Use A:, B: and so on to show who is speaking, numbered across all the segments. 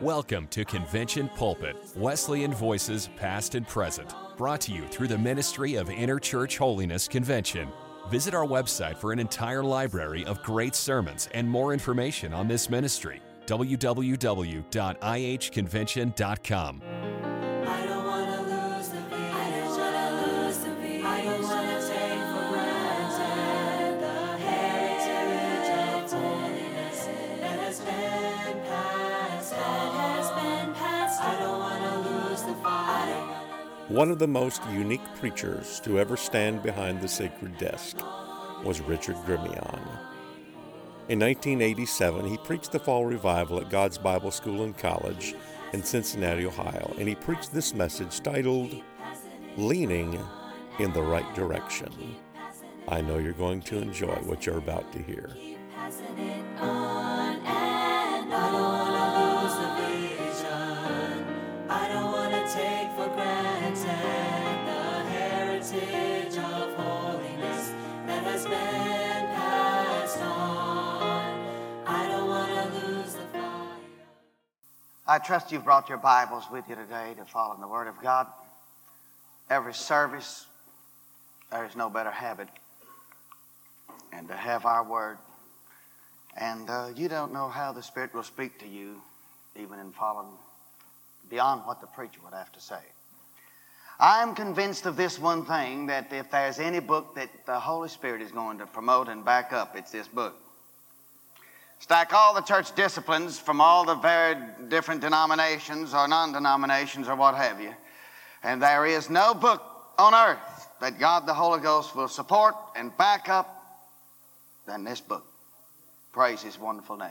A: Welcome to Convention Pulpit, Wesleyan Voices Past and Present, brought to you through the Ministry of Interchurch Holiness Convention. Visit our website for an entire library of great sermons and more information on this ministry www.ihconvention.com.
B: One of the most unique preachers to ever stand behind the sacred desk was Richard Gremillion. In 1987, he preached the fall revival at God's Bible School and College in Cincinnati, Ohio, and he preached this message titled Leaning in the Right Direction. I know you're going to enjoy what you're about to hear.
C: I
D: trust you've brought your Bibles with you today to follow in the Word of God. Every service, there is no better habit than to have our Word. And uh, you don't know how the Spirit will speak to you, even in following beyond what the preacher would have to say. I'm convinced of this one thing that if there's any book that the Holy Spirit is going to promote and back up, it's this book. Stack all the church disciplines from all the varied different denominations or non denominations or what have you. And there is no book on earth that God the Holy Ghost will support and back up than this book. Praise His wonderful name.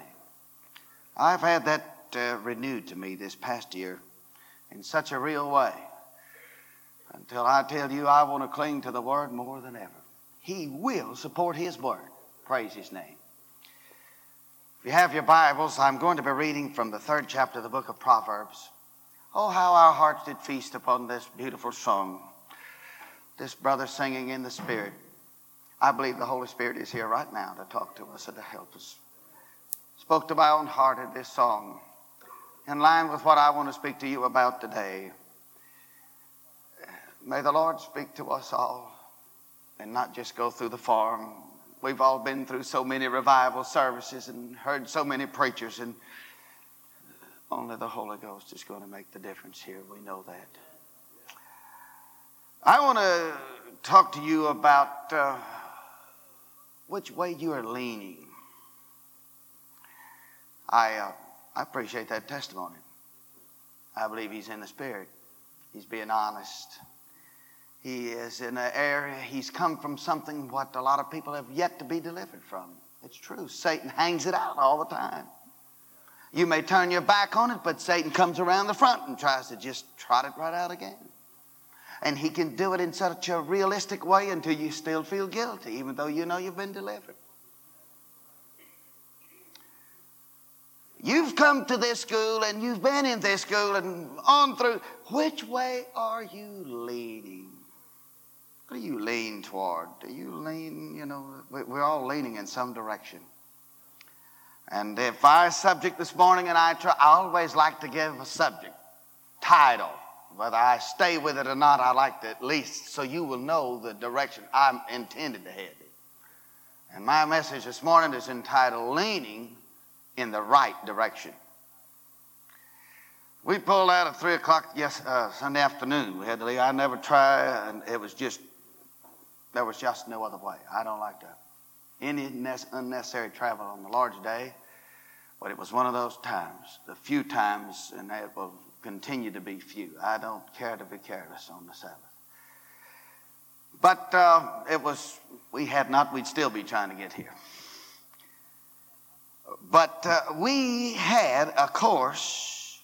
D: I've had that uh, renewed to me this past year in such a real way until I tell you I want to cling to the Word more than ever. He will support His Word. Praise His name. You have your Bibles, I'm going to be reading from the third chapter of the book of Proverbs. Oh, how our hearts did feast upon this beautiful song. This brother singing in the Spirit. I believe the Holy Spirit is here right now to talk to us and to help us. Spoke to my own heart in this song, in line with what I want to speak to you about today. May the Lord speak to us all and not just go through the form. We've all been through so many revival services and heard so many preachers, and only the Holy Ghost is going to make the difference here. We know that. I want to talk to you about uh, which way you are leaning. I, uh, I appreciate that testimony. I believe he's in the Spirit. He's being honest. He is in an area, he's come from something what a lot of people have yet to be delivered from. It's true. Satan hangs it out all the time. You may turn your back on it, but Satan comes around the front and tries to just trot it right out again. And he can do it in such a realistic way until you still feel guilty, even though you know you've been delivered. You've come to this school and you've been in this school and on through. Which way are you leaning? What do you lean toward? Do you lean, you know, we- we're all leaning in some direction. And if our subject this morning, and I try, I always like to give a subject, title. Whether I stay with it or not, I like to at least so you will know the direction I'm intended to head. And my message this morning is entitled Leaning in the Right Direction. We pulled out at 3 o'clock yes, uh, Sunday afternoon. We had to leave. I never try, and it was just, there was just no other way. I don't like to, any unnecessary travel on the Lord's day, but it was one of those times, the few times, and it will continue to be few. I don't care to be careless on the Sabbath. But uh, it was, we had not, we'd still be trying to get here. But uh, we had a course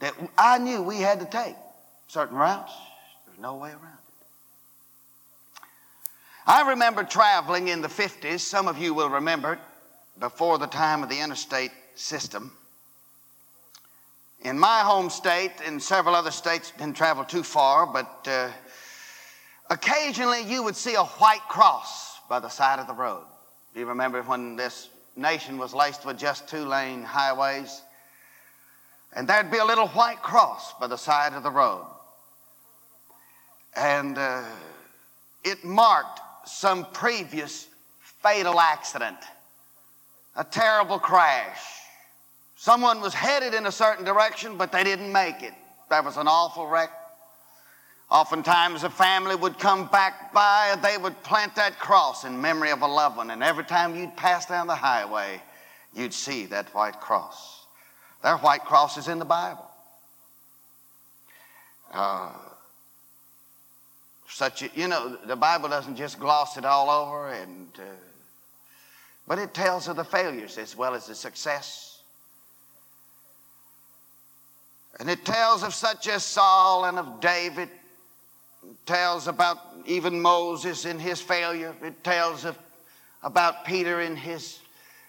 D: that I knew we had to take. Certain routes, there's no way around. I remember traveling in the 50s. Some of you will remember before the time of the interstate system. In my home state and several other states, didn't travel too far, but uh, occasionally you would see a white cross by the side of the road. Do you remember when this nation was laced with just two lane highways? And there'd be a little white cross by the side of the road. And uh, it marked some previous fatal accident, a terrible crash. Someone was headed in a certain direction, but they didn't make it. There was an awful wreck. Oftentimes, a family would come back by and they would plant that cross in memory of a loved one. And every time you'd pass down the highway, you'd see that white cross. There are white crosses in the Bible. Uh, such a, you know, the Bible doesn't just gloss it all over, and uh, but it tells of the failures as well as the success. And it tells of such as Saul and of David. It tells about even Moses in his failure. It tells of, about Peter in his,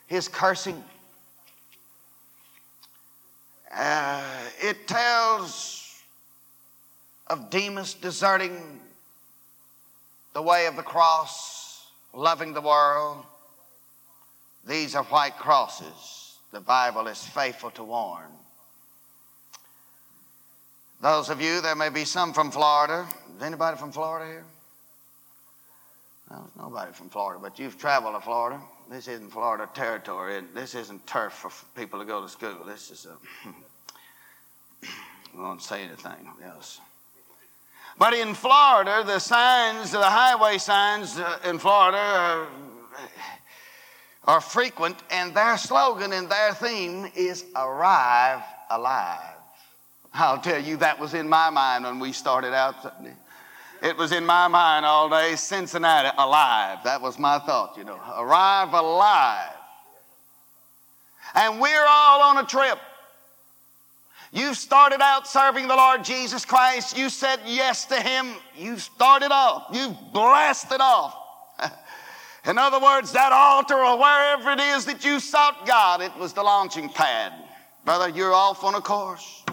D: his cursing. Uh, it tells of Demas deserting the way of the cross, loving the world. These are white crosses. The Bible is faithful to warn. Those of you, there may be some from Florida. Is anybody from Florida here? No, there's nobody from Florida, but you've traveled to Florida. This isn't Florida territory. This isn't turf for people to go to school. This is a. I won't say anything else. But in Florida, the signs, the highway signs uh, in Florida are, are frequent, and their slogan and their theme is Arrive Alive. I'll tell you, that was in my mind when we started out. It was in my mind all day. Cincinnati, alive. That was my thought, you know. Arrive alive. And we're all on a trip. You started out serving the Lord Jesus Christ. You said yes to Him. You've started off. You've blasted off. In other words, that altar or wherever it is that you sought God, it was the launching pad. Brother, you're off on a course.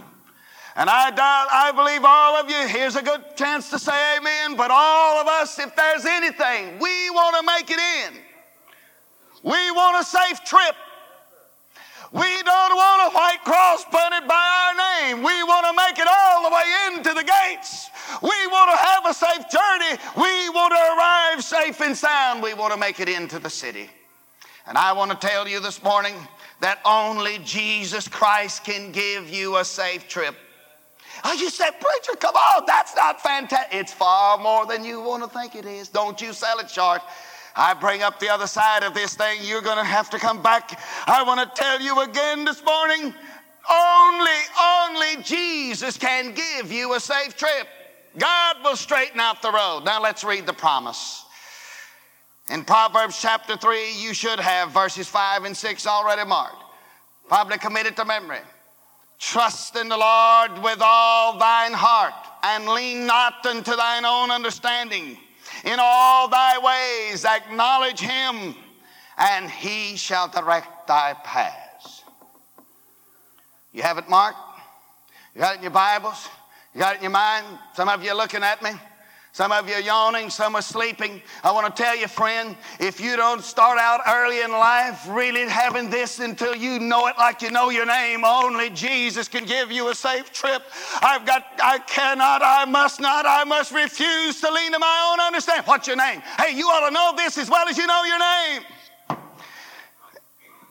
D: And I, doubt, I believe all of you, here's a good chance to say amen, but all of us, if there's anything, we want to make it in. We want a safe trip. We don't want a white cross painted by our name. We want to make it all the way into the gates. We want to have a safe journey. We want to arrive safe and sound. We want to make it into the city. And I want to tell you this morning that only Jesus Christ can give you a safe trip. Oh, you said, preacher, come on, that's not fantastic. It's far more than you want to think it is. Don't you sell it short. I bring up the other side of this thing, you're going to have to come back. I want to tell you again this morning only, only Jesus can give you a safe trip. God will straighten out the road. Now let's read the promise. In Proverbs chapter 3, you should have verses 5 and 6 already marked. Probably committed to memory. Trust in the Lord with all thine heart and lean not unto thine own understanding. In all thy ways acknowledge him, and he shall direct thy paths. You have it marked? You got it in your Bibles? You got it in your mind? Some of you are looking at me. Some of you are yawning, some are sleeping. I want to tell you, friend, if you don't start out early in life really having this until you know it like you know your name, only Jesus can give you a safe trip. I've got, I cannot, I must not, I must refuse to lean to my own understanding. What's your name? Hey, you ought to know this as well as you know your name.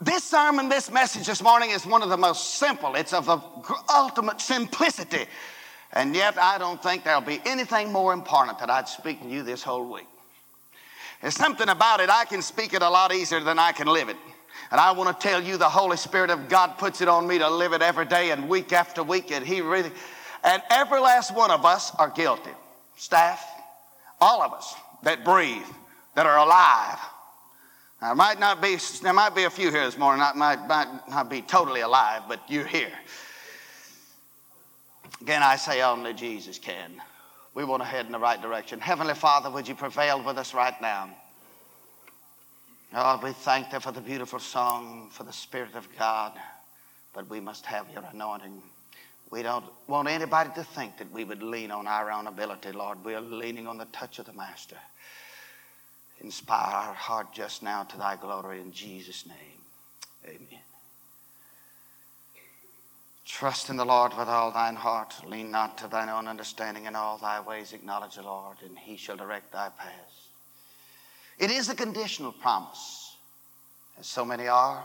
D: This sermon, this message this morning is one of the most simple. It's of the ultimate simplicity. And yet, I don't think there'll be anything more important that I'd speak to you this whole week. There's something about it, I can speak it a lot easier than I can live it. And I want to tell you, the Holy Spirit of God puts it on me to live it every day and week after week. And He really, and every last one of us are guilty. Staff, all of us that breathe, that are alive. Now, there might not be, there might be a few here this morning, that might, might not be totally alive, but you're here. Again, I say only Jesus can. We want to head in the right direction. Heavenly Father, would you prevail with us right now? Lord, we thank thee for the beautiful song, for the Spirit of God, but we must have your anointing. We don't want anybody to think that we would lean on our own ability, Lord. We are leaning on the touch of the Master. Inspire our heart just now to thy glory in Jesus' name. Amen. Trust in the Lord with all thine heart. Lean not to thine own understanding. In all thy ways acknowledge the Lord, and he shall direct thy paths. It is a conditional promise, as so many are.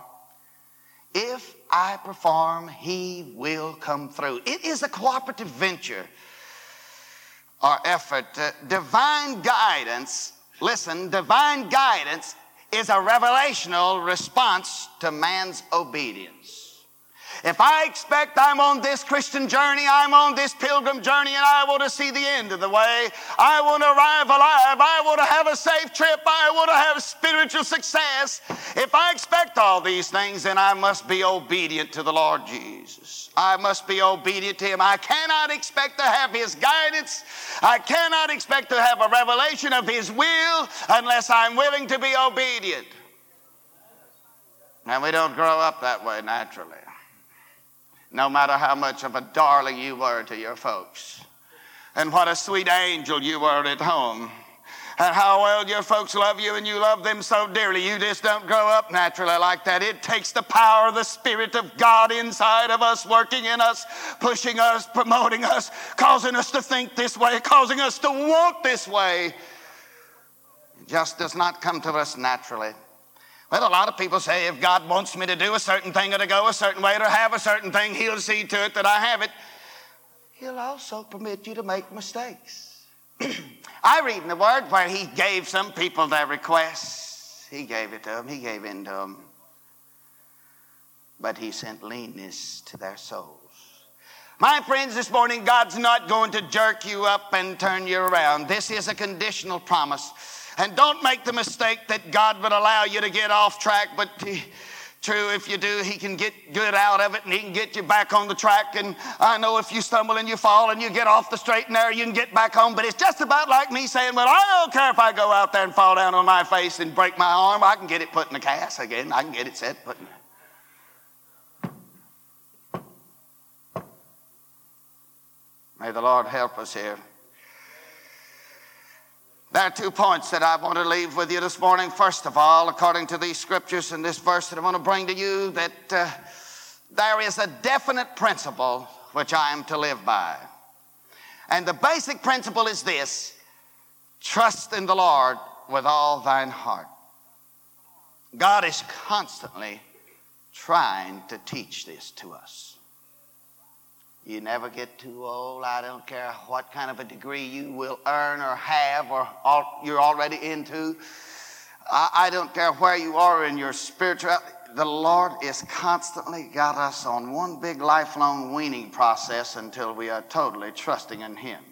D: If I perform, he will come through. It is a cooperative venture or effort. Divine guidance, listen, divine guidance is a revelational response to man's obedience. If I expect I'm on this Christian journey, I'm on this pilgrim journey, and I want to see the end of the way, I want to arrive alive, I want to have a safe trip, I want to have spiritual success. If I expect all these things, then I must be obedient to the Lord Jesus. I must be obedient to Him. I cannot expect to have His guidance. I cannot expect to have a revelation of His will unless I'm willing to be obedient. And we don't grow up that way naturally no matter how much of a darling you were to your folks, and what a sweet angel you were at home, and how well your folks love you and you love them so dearly. You just don't grow up naturally like that. It takes the power of the Spirit of God inside of us, working in us, pushing us, promoting us, causing us to think this way, causing us to want this way. It just does not come to us naturally. Well, a lot of people say if God wants me to do a certain thing or to go a certain way or to have a certain thing, He'll see to it that I have it. He'll also permit you to make mistakes. I read in the Word where He gave some people their requests. He gave it to them, He gave in to them. But He sent leanness to their souls. My friends, this morning, God's not going to jerk you up and turn you around. This is a conditional promise. And don't make the mistake that God would allow you to get off track, but true, if you do, He can get good out of it and He can get you back on the track. And I know if you stumble and you fall and you get off the straight and narrow, you can get back home. But it's just about like me saying, Well, I don't care if I go out there and fall down on my face and break my arm. I can get it put in the cast again. I can get it set, put in May the Lord help us here. There are two points that I want to leave with you this morning. First of all, according to these scriptures and this verse that I want to bring to you, that uh, there is a definite principle which I am to live by. And the basic principle is this trust in the Lord with all thine heart. God is constantly trying to teach this to us. You never get too old. I don't care what kind of a degree you will earn or have or all, you're already into. I, I don't care where you are in your spirituality. The Lord is constantly got us on one big lifelong weaning process until we are totally trusting in Him.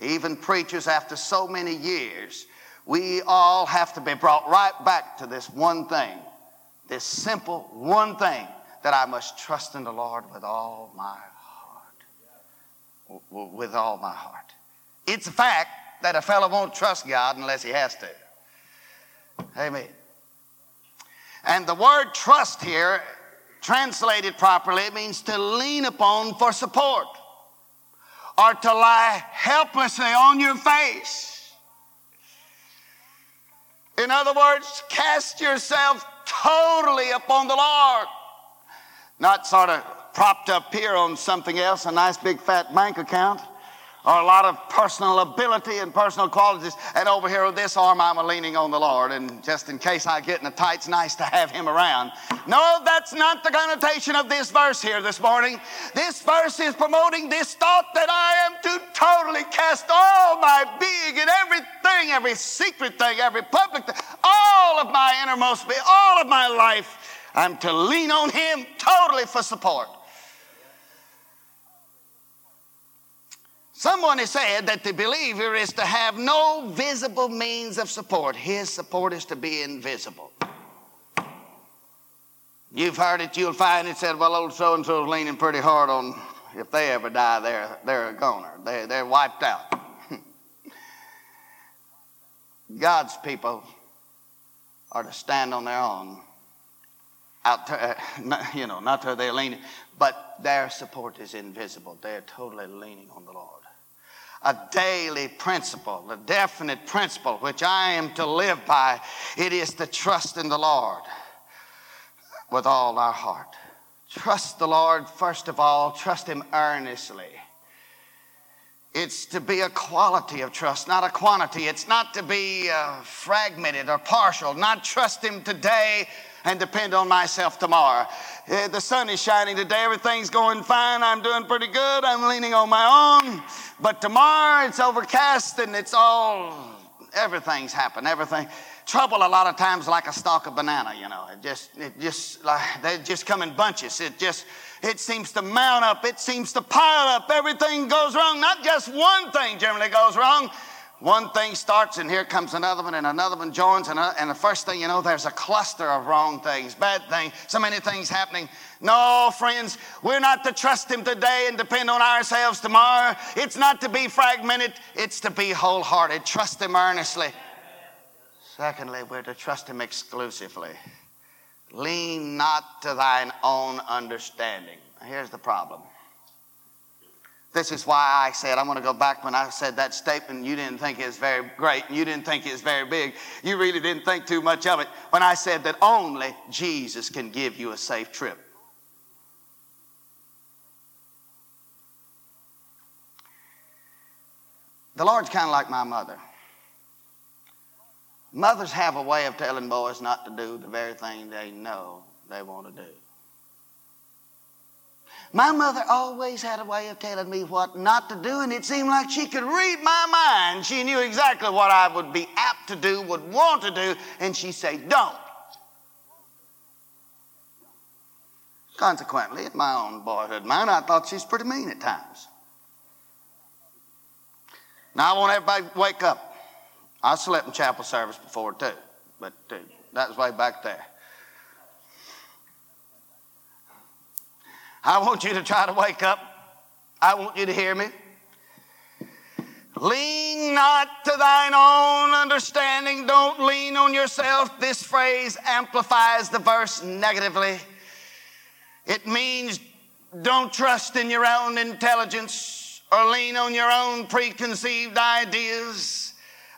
D: Even preachers, after so many years, we all have to be brought right back to this one thing, this simple one thing that I must trust in the Lord with all my heart. With all my heart. It's a fact that a fellow won't trust God unless he has to. Amen. And the word trust here, translated properly, means to lean upon for support or to lie helplessly on your face. In other words, cast yourself totally upon the Lord not sort of propped up here on something else, a nice big fat bank account, or a lot of personal ability and personal qualities. And over here with this arm, I'm leaning on the Lord. And just in case I get in a tight, it's nice to have Him around. No, that's not the connotation of this verse here this morning. This verse is promoting this thought that I am to totally cast all my being and everything, every secret thing, every public thing, all of my innermost being, all of my life I'm to lean on Him totally for support. Someone has said that the believer is to have no visible means of support. His support is to be invisible. You've heard it, you'll find it said, well, old so and so is leaning pretty hard on if they ever die, they're, they're a goner. They, they're wiped out. God's people are to stand on their own out, to, uh, you know, not that they're leaning, but their support is invisible. They're totally leaning on the Lord. A daily principle, a definite principle, which I am to live by, it is to trust in the Lord with all our heart. Trust the Lord, first of all, trust Him earnestly. It's to be a quality of trust, not a quantity. It's not to be uh, fragmented or partial, not trust Him today and depend on myself tomorrow. Uh, the sun is shining today, everything's going fine, I'm doing pretty good, I'm leaning on my own. But tomorrow it's overcast and it's all, everything's happened, everything trouble a lot of times like a stalk of banana you know. It just it just like they just come in bunches. It just it seems to mount up. It seems to pile up. Everything goes wrong. Not just one thing generally goes wrong one thing starts and here comes another one and another one joins and, uh, and the first thing you know there's a cluster of wrong things bad things so many things happening no friends we're not to trust him today and depend on ourselves tomorrow it's not to be fragmented it's to be wholehearted trust him earnestly Secondly, we're to trust Him exclusively. Lean not to thine own understanding. Here's the problem. This is why I said, I'm going to go back when I said that statement, you didn't think it was very great, and you didn't think it was very big. You really didn't think too much of it when I said that only Jesus can give you a safe trip. The Lord's kind of like my mother. Mothers have a way of telling boys not to do the very thing they know they want to do. My mother always had a way of telling me what not to do, and it seemed like she could read my mind. She knew exactly what I would be apt to do, would want to do, and she'd say, Don't. Consequently, in my own boyhood mind, I thought she's pretty mean at times. Now, I want everybody to wake up. I slept in chapel service before too, but uh, that was way back there. I want you to try to wake up. I want you to hear me. Lean not to thine own understanding. Don't lean on yourself. This phrase amplifies the verse negatively. It means don't trust in your own intelligence or lean on your own preconceived ideas.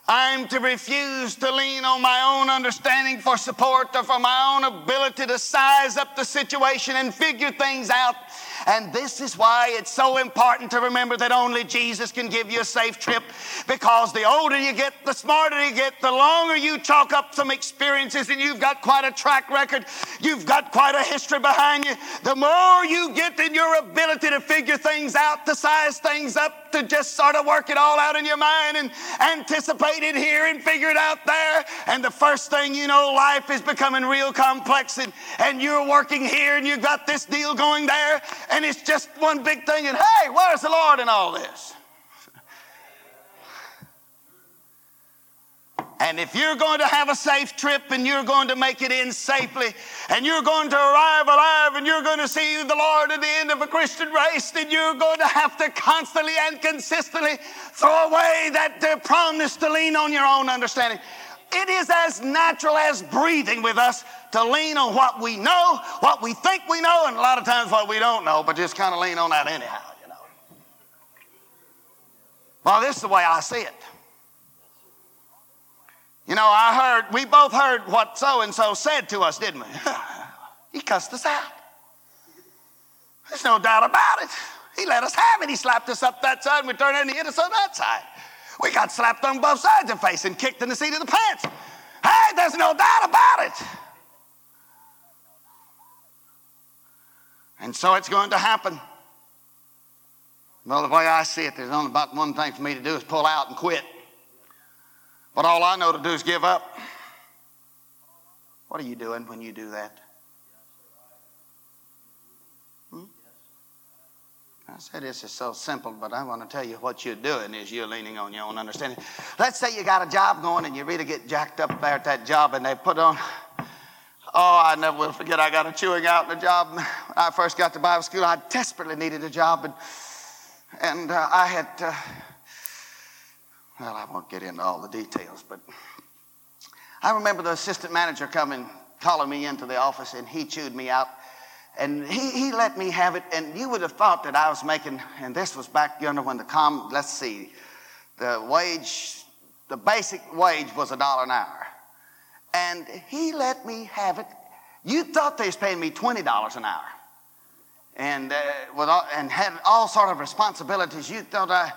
D: I'm to refuse to lean on my own understanding for support or for my own ability to size up the situation and figure things out. And this is why it's so important to remember that only Jesus can give you a safe trip because the older you get, the smarter you get, the longer you chalk up some experiences and you've got quite a track record, you've got quite a history behind you, the more you get in your ability to figure things out, to size things up, to just sort of work it all out in your mind and anticipate it here and figure it out there. And the first thing you know, life is becoming real complex and, and you're working here and you've got this deal going there and it's just one big thing, and hey, where's the Lord in all this? And if you're going to have a safe trip and you're going to make it in safely and you're going to arrive alive and you're going to see the Lord at the end of a Christian race, then you're going to have to constantly and consistently throw away that uh, promise to lean on your own understanding. It is as natural as breathing with us to lean on what we know, what we think we know, and a lot of times what we don't know, but just kind of lean on that anyhow, you know. Well, this is the way I see it. You know, I heard, we both heard what so and so said to us, didn't we? he cussed us out. There's no doubt about it. He let us have it. He slapped us up that side and we turned and he hit us on that side. We got slapped on both sides of the face and kicked in the seat of the pants. Hey, there's no doubt about it. And so it's going to happen. Well, the way I see it, there's only about one thing for me to do is pull out and quit. But all I know to do is give up. What are you doing when you do that? I said this is so simple, but I want to tell you what you're doing is you're leaning on your own understanding. Let's say you got a job going and you really get jacked up there at that job and they put on Oh, I never will forget. I got a chewing out in a job. When I first got to Bible school, I desperately needed a job, and and uh, I had. Uh, well, I won't get into all the details, but I remember the assistant manager coming, calling me into the office, and he chewed me out. And he, he let me have it, and you would have thought that I was making, and this was back yonder when the com, let's see, the wage, the basic wage was a dollar an hour and he let me have it. You thought they was paying me $20 an hour. and, uh, with all, and had all sort of responsibilities, you thought I,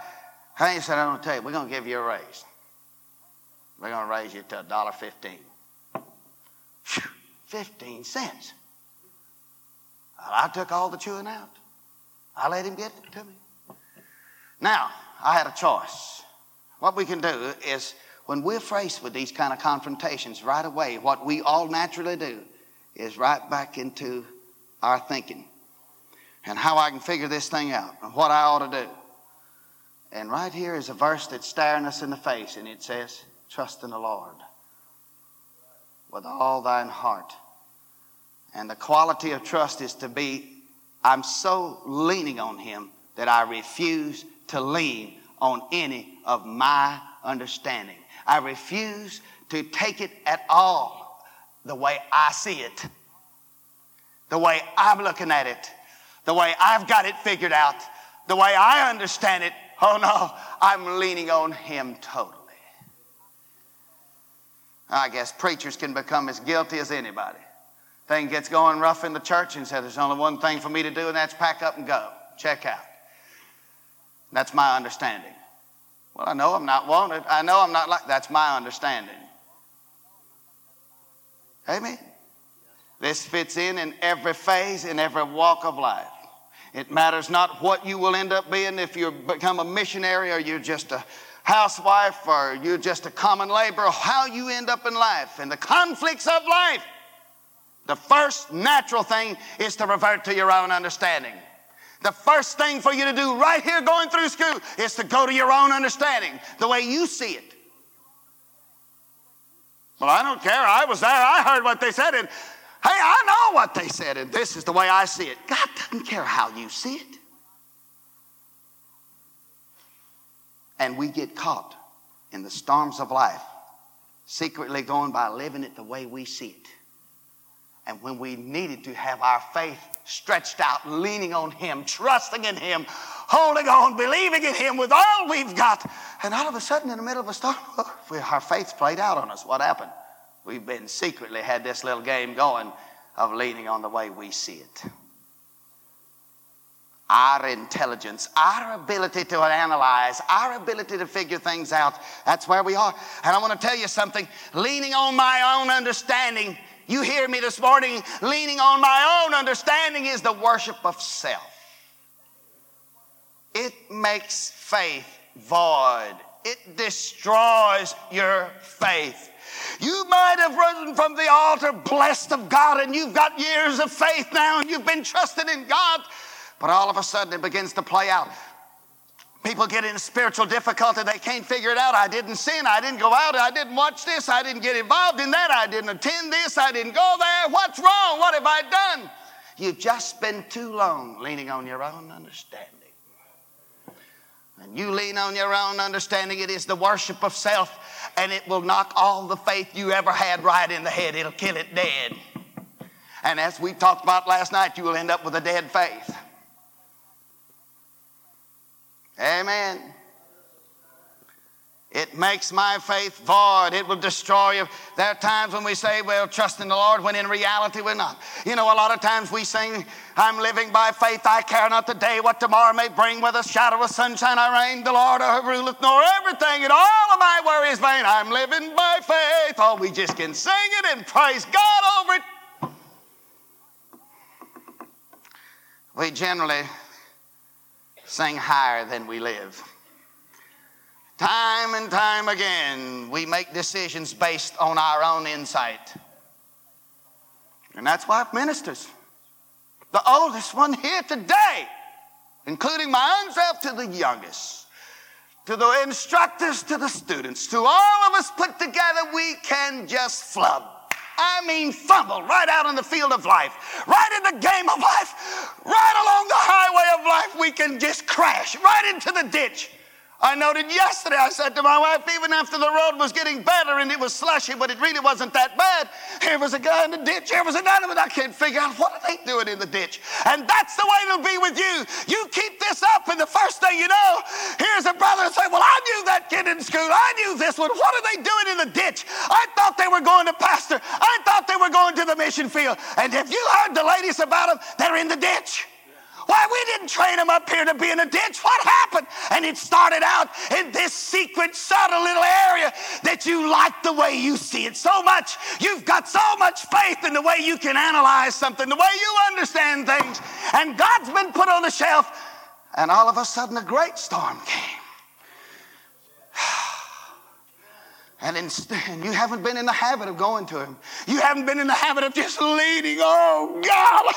D: he said, I'm going to tell you, we're going to give you a raise. We're going to raise you to a dollar fifteen. 15 cents. I took all the chewing out. I let him get it to me. Now, I had a choice. What we can do is, when we're faced with these kind of confrontations right away, what we all naturally do is right back into our thinking and how I can figure this thing out and what I ought to do. And right here is a verse that's staring us in the face, and it says, Trust in the Lord with all thine heart. And the quality of trust is to be, I'm so leaning on Him that I refuse to lean on any of my understanding. I refuse to take it at all the way I see it, the way I'm looking at it, the way I've got it figured out, the way I understand it. Oh no, I'm leaning on Him totally. I guess preachers can become as guilty as anybody. Thing gets going rough in the church and said, There's only one thing for me to do, and that's pack up and go. Check out. That's my understanding. Well, I know I'm not wanted. I know I'm not like that's my understanding. Amen. This fits in in every phase, in every walk of life. It matters not what you will end up being if you become a missionary or you're just a housewife or you're just a common laborer, how you end up in life and the conflicts of life. The first natural thing is to revert to your own understanding. The first thing for you to do right here going through school is to go to your own understanding, the way you see it. Well, I don't care. I was there. I heard what they said. And hey, I know what they said. And this is the way I see it. God doesn't care how you see it. And we get caught in the storms of life, secretly going by living it the way we see it. And when we needed to have our faith stretched out, leaning on Him, trusting in Him, holding on, believing in Him with all we've got, and all of a sudden, in the middle of a storm, our faith played out on us. What happened? We've been secretly had this little game going of leaning on the way we see it our intelligence, our ability to analyze, our ability to figure things out. That's where we are. And I want to tell you something leaning on my own understanding, you hear me this morning, leaning on my own understanding is the worship of self. It makes faith void, it destroys your faith. You might have risen from the altar blessed of God and you've got years of faith now and you've been trusting in God. But all of a sudden it begins to play out. People get in spiritual difficulty, they can't figure it out. I didn't sin, I didn't go out, I didn't watch this, I didn't get involved in that, I didn't attend this, I didn't go there. What's wrong? What have I done? You've just been too long leaning on your own understanding. And you lean on your own understanding, it is the worship of self, and it will knock all the faith you ever had right in the head. It'll kill it dead. And as we talked about last night, you will end up with a dead faith. Amen. It makes my faith void. It will destroy you. There are times when we say, well, trust in the Lord, when in reality we're not. You know, a lot of times we sing, I'm living by faith. I care not the day what tomorrow may bring, whether shadow or sunshine or rain. The Lord ruleth nor everything, and all of my worry is vain. I'm living by faith. Oh, we just can sing it and praise God over it. We generally sing higher than we live. Time and time again, we make decisions based on our own insight. And that's why ministers, the oldest one here today, including my own self to the youngest, to the instructors, to the students, to all of us put together, we can just flub. I mean, fumble right out in the field of life, right in the game of life, right along the highway of life. We can just crash right into the ditch. I noted yesterday, I said to my wife, even after the road was getting better and it was slushy, but it really wasn't that bad, here was a guy in the ditch, here was another one. I can't figure out what are they doing in the ditch. And that's the way it'll be with you. You keep this up, and the first thing you know, here's a brother say, Well, I knew that kid in school. I knew this one. What are they doing in the ditch? I thought they were going to pastor. I thought they were going to the mission field. And if you heard the ladies about them, they're in the ditch. Didn't train him up here to be in a ditch. What happened? And it started out in this secret, subtle little area that you like the way you see it so much. You've got so much faith in the way you can analyze something, the way you understand things. And God's been put on the shelf. And all of a sudden, a great storm came. And, in, and you haven't been in the habit of going to Him. You haven't been in the habit of just leaning. Oh, God,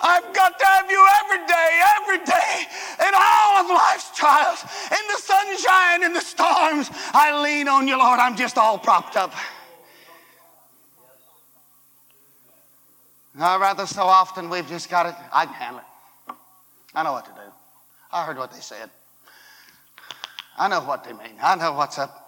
D: I've got to have you every day, every day, in all of life's trials, in the sunshine, in the storms. I lean on you, Lord. I'm just all propped up. Rather so often we've just got it. I can handle it. I know what to do. I heard what they said. I know what they mean. I know what's up.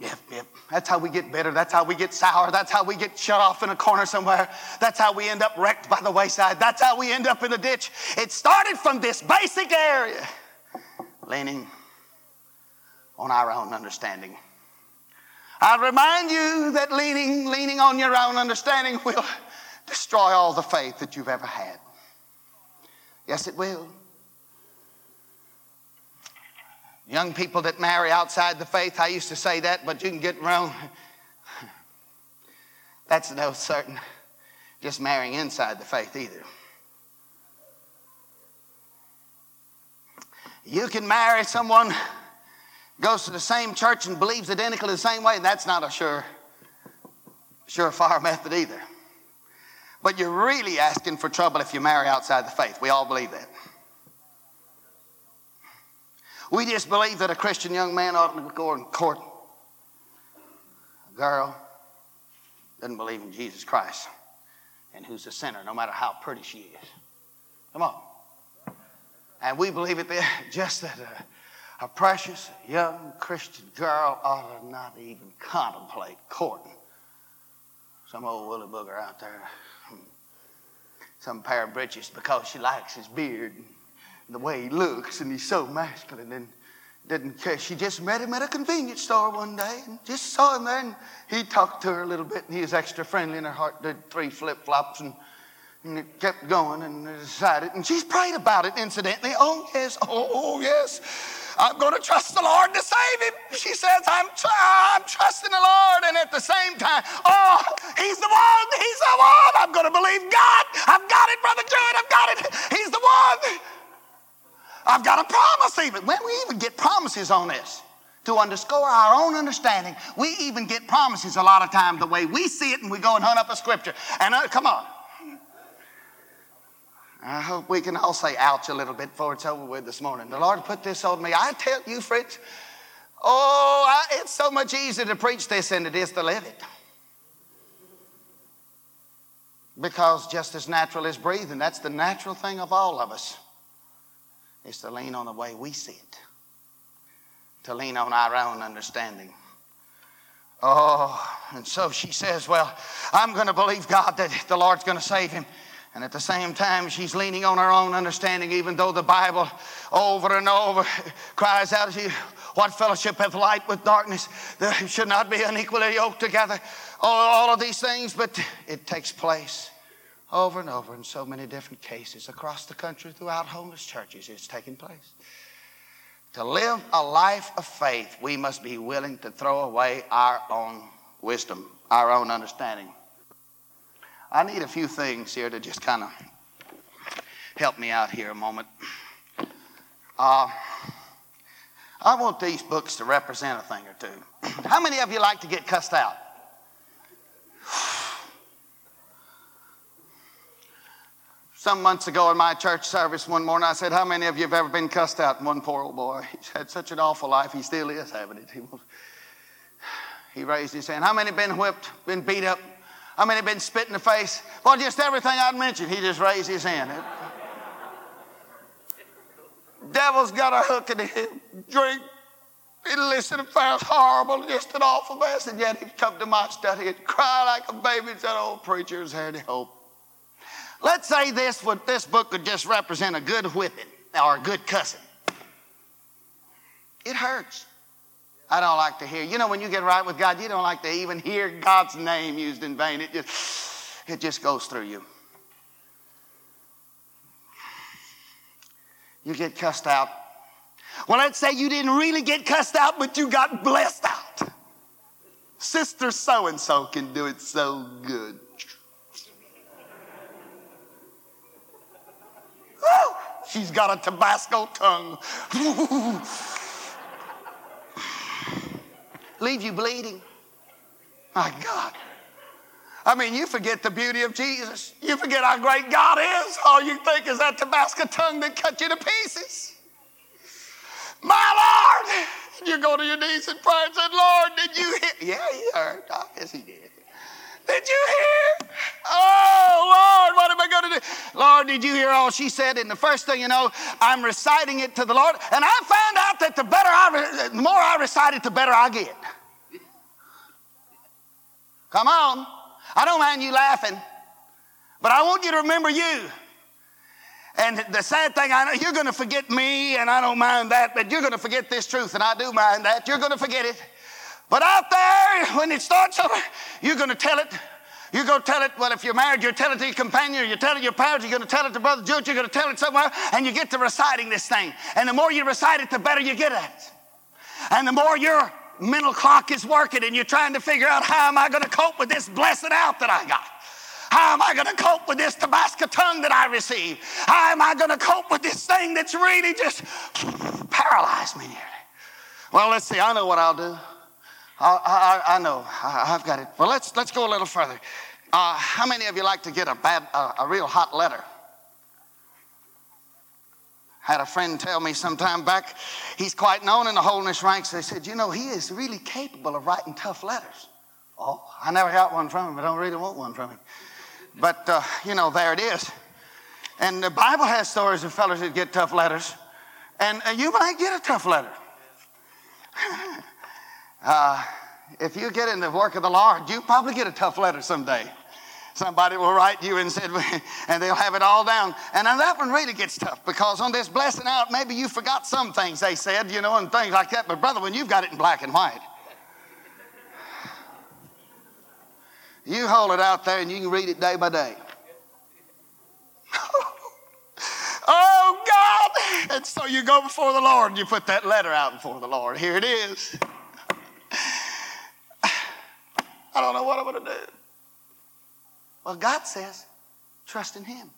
D: Yep, yep. That's how we get bitter. That's how we get sour. That's how we get shut off in a corner somewhere. That's how we end up wrecked by the wayside. That's how we end up in the ditch. It started from this basic area, leaning on our own understanding. I remind you that leaning, leaning on your own understanding will destroy all the faith that you've ever had. Yes, it will. Young people that marry outside the faith, I used to say that, but you can get wrong. That's no certain just marrying inside the faith either. You can marry someone goes to the same church and believes identically the same way, that's not a sure surefire method either. But you're really asking for trouble if you marry outside the faith. We all believe that. We just believe that a Christian young man ought to go and court a girl doesn't believe in Jesus Christ and who's a sinner, no matter how pretty she is. Come on. And we believe it there just that a, a precious young Christian girl ought to not even contemplate courting some old woolly booger out there, hmm. some pair of breeches because she likes his beard the way he looks, and he's so masculine and didn't care. She just met him at a convenience store one day and just saw him there, and he talked to her a little bit, and he was extra friendly, and her heart did three flip flops, and, and it kept going, and decided, and she's prayed about it, incidentally. Oh, yes, oh, oh yes. I'm going to trust the Lord to save him. She says, I'm, tr- I'm trusting the Lord. And at the same time, oh, he's the one. He's the one. I'm going to believe God. I've got it, Brother Judd. I've got it. He's the one. I've got a promise even. When we even get promises on this to underscore our own understanding, we even get promises a lot of times the way we see it and we go and hunt up a scripture. And uh, come on. I hope we can all say ouch a little bit before it's over with this morning. The Lord put this on me. I tell you, friends, oh, I, it's so much easier to preach this than it is to live it. Because just as natural as breathing, that's the natural thing of all of us is to lean on the way we see it, to lean on our own understanding. Oh, and so she says, Well, I'm going to believe God that the Lord's going to save him. And at the same time, she's leaning on her own understanding, even though the Bible over and over cries out to you, What fellowship hath light with darkness? There should not be unequally yoked together. All, all of these things, but it takes place over and over in so many different cases across the country throughout holiness churches. It's taking place. To live a life of faith, we must be willing to throw away our own wisdom, our own understanding. I need a few things here to just kind of help me out here a moment. Uh, I want these books to represent a thing or two. How many of you like to get cussed out? Some months ago in my church service one morning, I said, How many of you have ever been cussed out? And one poor old boy, he's had such an awful life, he still is having it. He, was, he raised his hand. How many been whipped, been beat up? How many been spit in the face? Well, just everything I'd mentioned, he just raised his hand. Devil's got a hook in him. drink. He and found horrible, just an awful mess, and yet he'd come to my study and cry like a baby and said, Oh, preachers, had hope. Let's say this would, this book could just represent a good whipping or a good cussing. It hurts. I don't like to hear. You know, when you get right with God, you don't like to even hear God's name used in vain. It just, it just goes through you. You get cussed out. Well, let's say you didn't really get cussed out, but you got blessed out. Sister so and so can do it so good. She's got a Tabasco tongue. Leave you bleeding. My God. I mean, you forget the beauty of Jesus. You forget how great God is. All you think is that Tabasco tongue that cut you to pieces. My Lord! You go to your knees and pray and say, Lord, did you hear? Yeah, he heard. Ah, I guess he did. Did you hear? Oh, Lord, what am I going to do? Lord, did you hear all she said? And the first thing you know, I'm reciting it to the Lord. And I found out that the better I, the more I recite it, the better I get. Come on. I don't mind you laughing, but I want you to remember you. And the sad thing, I know you're going to forget me, and I don't mind that, but you're going to forget this truth, and I do mind that. You're going to forget it. But out there, when it starts over, you're going to tell it. You go tell it, well, if you're married, you tell it to your companion, you tell it to your parents, you're going to tell it to Brother George, you're going to tell it somewhere, and you get to reciting this thing. And the more you recite it, the better you get at it. And the more your mental clock is working, and you're trying to figure out how am I going to cope with this blessed out that I got? How am I going to cope with this Tabasco tongue that I receive? How am I going to cope with this thing that's really just paralyzed me nearly? Well, let's see. I know what I'll do. I, I, I know. I, have got it. Well, let's, let's go a little further. Uh, how many of you like to get a bad, uh, a real hot letter? Had a friend tell me some time back, he's quite known in the holiness ranks. They said, you know, he is really capable of writing tough letters. Oh, I never got one from him. I don't really want one from him. But, uh, you know, there it is. And the Bible has stories of fellows that get tough letters. And uh, you might get a tough letter. Uh, if you get in the work of the Lord, you probably get a tough letter someday. Somebody will write you and said, and they'll have it all down. And that one really gets tough because on this blessing out, maybe you forgot some things they said, you know, and things like that. But brother, when you've got it in black and white, you hold it out there and you can read it day by day. oh God! And so you go before the Lord and you put that letter out before the Lord. Here it is. I don't know what I'm going to do. Well, God says, trust in Him.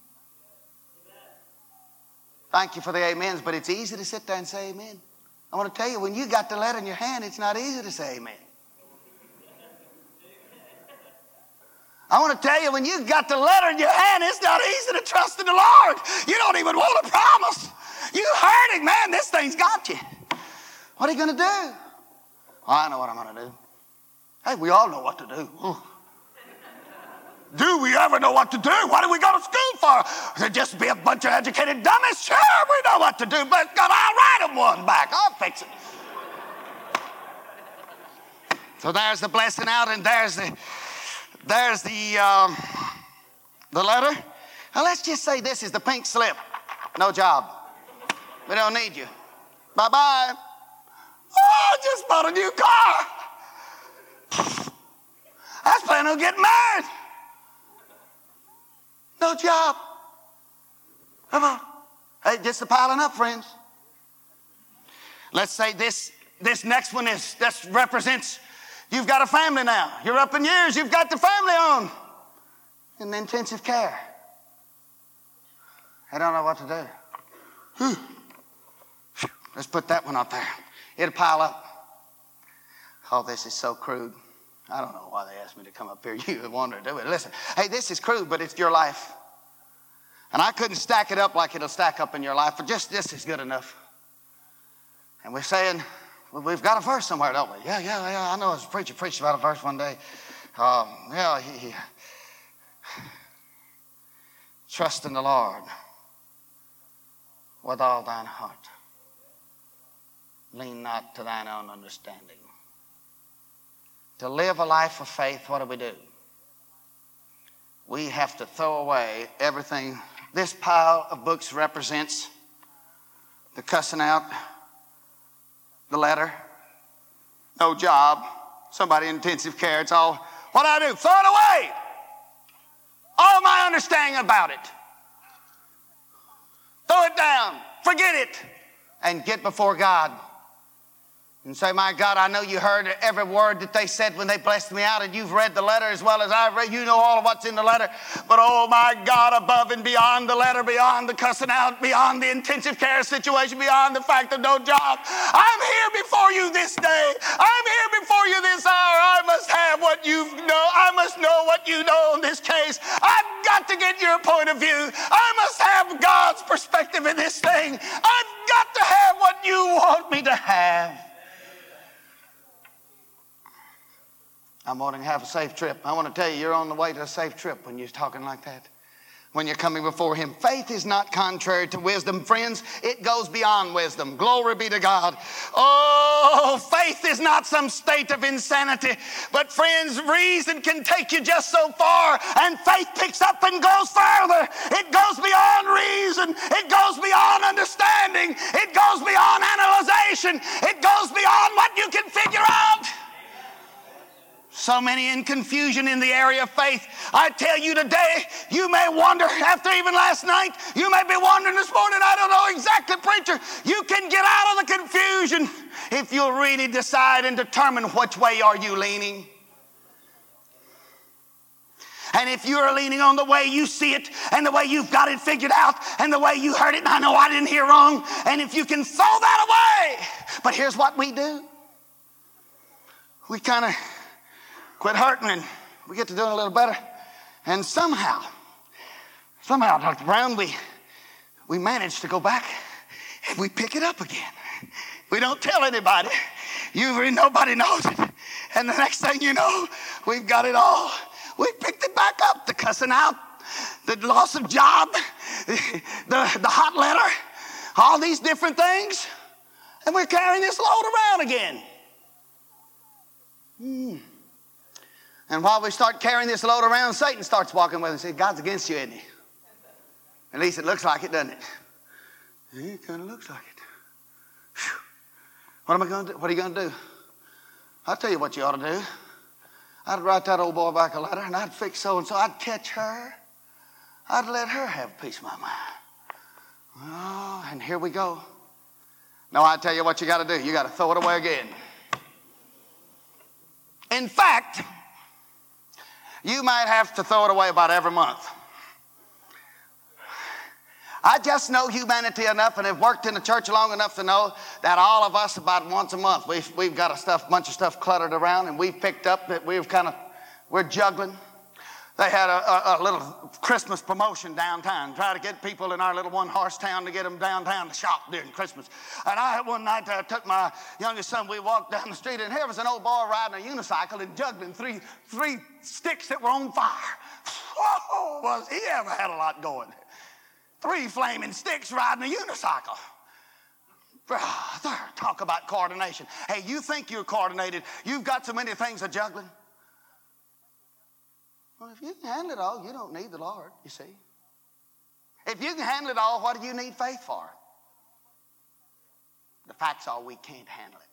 D: Thank you for the amens, but it's easy to sit there and say amen. I want to tell you, when you got the letter in your hand, it's not easy to say amen. I want to tell you, when you got the letter in your hand, it's not easy to trust in the Lord. You don't even want a promise. You heard it, man. This thing's got you. What are you going to do? Well, I know what I'm going to do. Hey, we all know what to do. Do we ever know what to do? What do we go to school for? To just be a bunch of educated dummies? Sure, we know what to do, but God, I'll write them one back. I'll fix it. So there's the blessing out, and there's the there's the um, the letter. Now let's just say this is the pink slip. No job. We don't need you. Bye bye. Oh, I just bought a new car. I was planning on getting married. No job. Come on. Hey, just a piling up, friends. Let's say this, this next one is, this represents you've got a family now. You're up in years, you've got the family on in intensive care. I don't know what to do. Let's put that one up there. It'll pile up. Oh, this is so crude. I don't know why they asked me to come up here. You wanted to do it. Listen, hey, this is crude, but it's your life. And I couldn't stack it up like it'll stack up in your life, but just this is good enough. And we're saying, well, we've got a verse somewhere, don't we? Yeah, yeah, yeah. I know a preacher preached about a verse one day. Um, yeah, he, he, trust in the Lord with all thine heart. Lean not to thine own understanding. To live a life of faith, what do we do? We have to throw away everything. This pile of books represents the cussing out, the letter, no job, somebody in intensive care. It's all, what do I do? Throw it away. All my understanding about it. Throw it down. forget it and get before God and say, My God, I know you heard every word that they said when they blessed me out, and you've read the letter as well as I've read. You know all of what's in the letter. But oh, my God, above and beyond the letter, beyond the cussing out, beyond the intensive care situation, beyond the fact of no job, I'm here before you this day. I'm here before you this hour. I must have what you know. I must know what you know in this case. I've got to get your point of view. I must have God's perspective in this thing. I've got to have what you want me to have. I'm wanting to have a safe trip. I want to tell you, you're on the way to a safe trip when you're talking like that. When you're coming before Him. Faith is not contrary to wisdom, friends. It goes beyond wisdom. Glory be to God. Oh, faith is not some state of insanity. But, friends, reason can take you just so far, and faith picks up and goes further. It goes beyond reason, it goes beyond understanding, it goes beyond analyzation, it goes beyond what you can figure out. So many in confusion in the area of faith. I tell you today, you may wonder after even last night, you may be wondering this morning, I don't know exactly, preacher. You can get out of the confusion if you'll really decide and determine which way are you leaning. And if you're leaning on the way you see it and the way you've got it figured out and the way you heard it, and I know I didn't hear wrong, and if you can throw that away. But here's what we do we kind of quit hurting and we get to doing a little better. And somehow, somehow, Dr. Brown, we, we manage to go back and we pick it up again. We don't tell anybody. You, nobody knows it. And the next thing you know, we've got it all. We picked it back up. The cussing out, the loss of job, the, the hot letter, all these different things. And we're carrying this load around again. Hmm. And while we start carrying this load around, Satan starts walking with us and says, God's against you, isn't he? At least it looks like it, doesn't it? It kind of looks like it. What am I going to do? What are you going to do? I'll tell you what you ought to do. I'd write that old boy back a letter and I'd fix so and so. I'd catch her. I'd let her have piece of my mind. Oh, and here we go. Now I tell you what you got to do. You got to throw it away again. In fact, you might have to throw it away about every month. I just know humanity enough and have worked in the church long enough to know that all of us, about once a month, we've, we've got a stuff, bunch of stuff cluttered around and we've picked up that we've kind of, we're juggling. They had a, a, a, little Christmas promotion downtown, try to get people in our little one horse town to get them downtown to shop during Christmas. And I, one night, I took my youngest son, we walked down the street, and here was an old boy riding a unicycle and juggling three, three sticks that were on fire. Oh, was he ever had a lot going? Three flaming sticks riding a unicycle. Brother, talk about coordination. Hey, you think you're coordinated. You've got so many things a juggling. Well, if you can handle it all, you don't need the Lord, you see. If you can handle it all, what do you need faith for? The facts are we can't handle it.